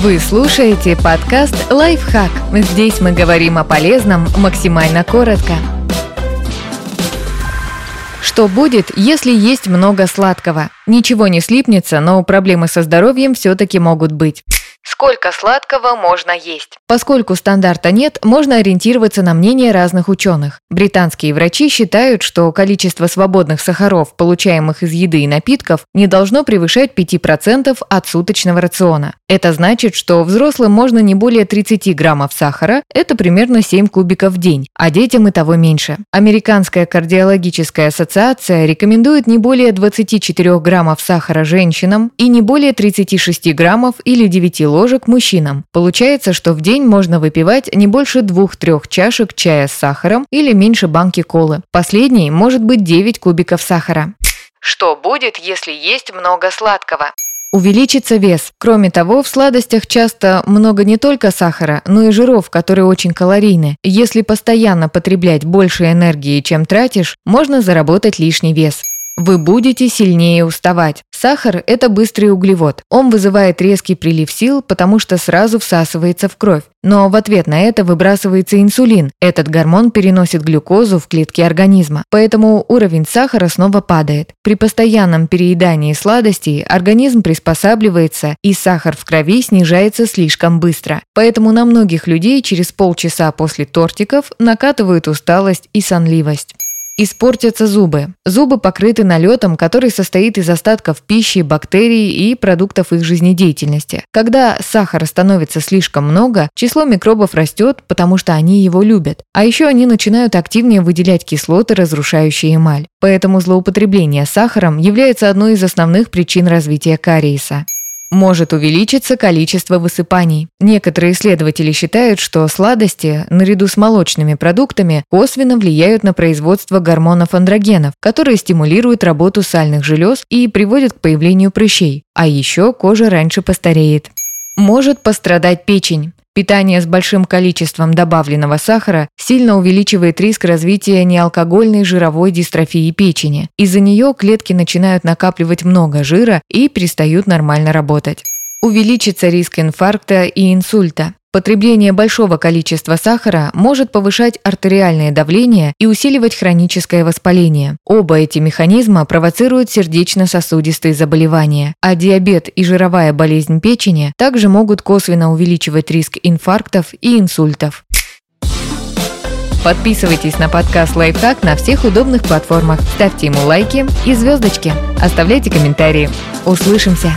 Вы слушаете подкаст «Лайфхак». Здесь мы говорим о полезном максимально коротко. Что будет, если есть много сладкого? Ничего не слипнется, но проблемы со здоровьем все-таки могут быть. Сколько сладкого можно есть? Поскольку стандарта нет, можно ориентироваться на мнение разных ученых. Британские врачи считают, что количество свободных сахаров, получаемых из еды и напитков, не должно превышать 5% от суточного рациона. Это значит, что взрослым можно не более 30 граммов сахара, это примерно 7 кубиков в день, а детям и того меньше. Американская кардиологическая ассоциация рекомендует не более 24 граммов сахара женщинам и не более 36 граммов или 9 ложек мужчинам. Получается, что в день можно выпивать не больше 2-3 чашек чая с сахаром или меньше банки колы. Последний может быть 9 кубиков сахара. Что будет, если есть много сладкого? Увеличится вес. Кроме того, в сладостях часто много не только сахара, но и жиров, которые очень калорийны. Если постоянно потреблять больше энергии, чем тратишь, можно заработать лишний вес. Вы будете сильнее уставать. Сахар – это быстрый углевод. Он вызывает резкий прилив сил, потому что сразу всасывается в кровь. Но в ответ на это выбрасывается инсулин. Этот гормон переносит глюкозу в клетки организма. Поэтому уровень сахара снова падает. При постоянном переедании сладостей организм приспосабливается, и сахар в крови снижается слишком быстро. Поэтому на многих людей через полчаса после тортиков накатывают усталость и сонливость. Испортятся зубы. Зубы покрыты налетом, который состоит из остатков пищи, бактерий и продуктов их жизнедеятельности. Когда сахара становится слишком много, число микробов растет, потому что они его любят. А еще они начинают активнее выделять кислоты, разрушающие эмаль. Поэтому злоупотребление сахаром является одной из основных причин развития кариеса может увеличиться количество высыпаний. Некоторые исследователи считают, что сладости, наряду с молочными продуктами, косвенно влияют на производство гормонов андрогенов, которые стимулируют работу сальных желез и приводят к появлению прыщей. А еще кожа раньше постареет. Может пострадать печень. Питание с большим количеством добавленного сахара сильно увеличивает риск развития неалкогольной жировой дистрофии печени. Из-за нее клетки начинают накапливать много жира и перестают нормально работать. Увеличится риск инфаркта и инсульта. Потребление большого количества сахара может повышать артериальное давление и усиливать хроническое воспаление. Оба эти механизма провоцируют сердечно-сосудистые заболевания, а диабет и жировая болезнь печени также могут косвенно увеличивать риск инфарктов и инсультов. Подписывайтесь на подкаст «Лайфхак» на всех удобных платформах, ставьте ему лайки и звездочки, оставляйте комментарии. Услышимся!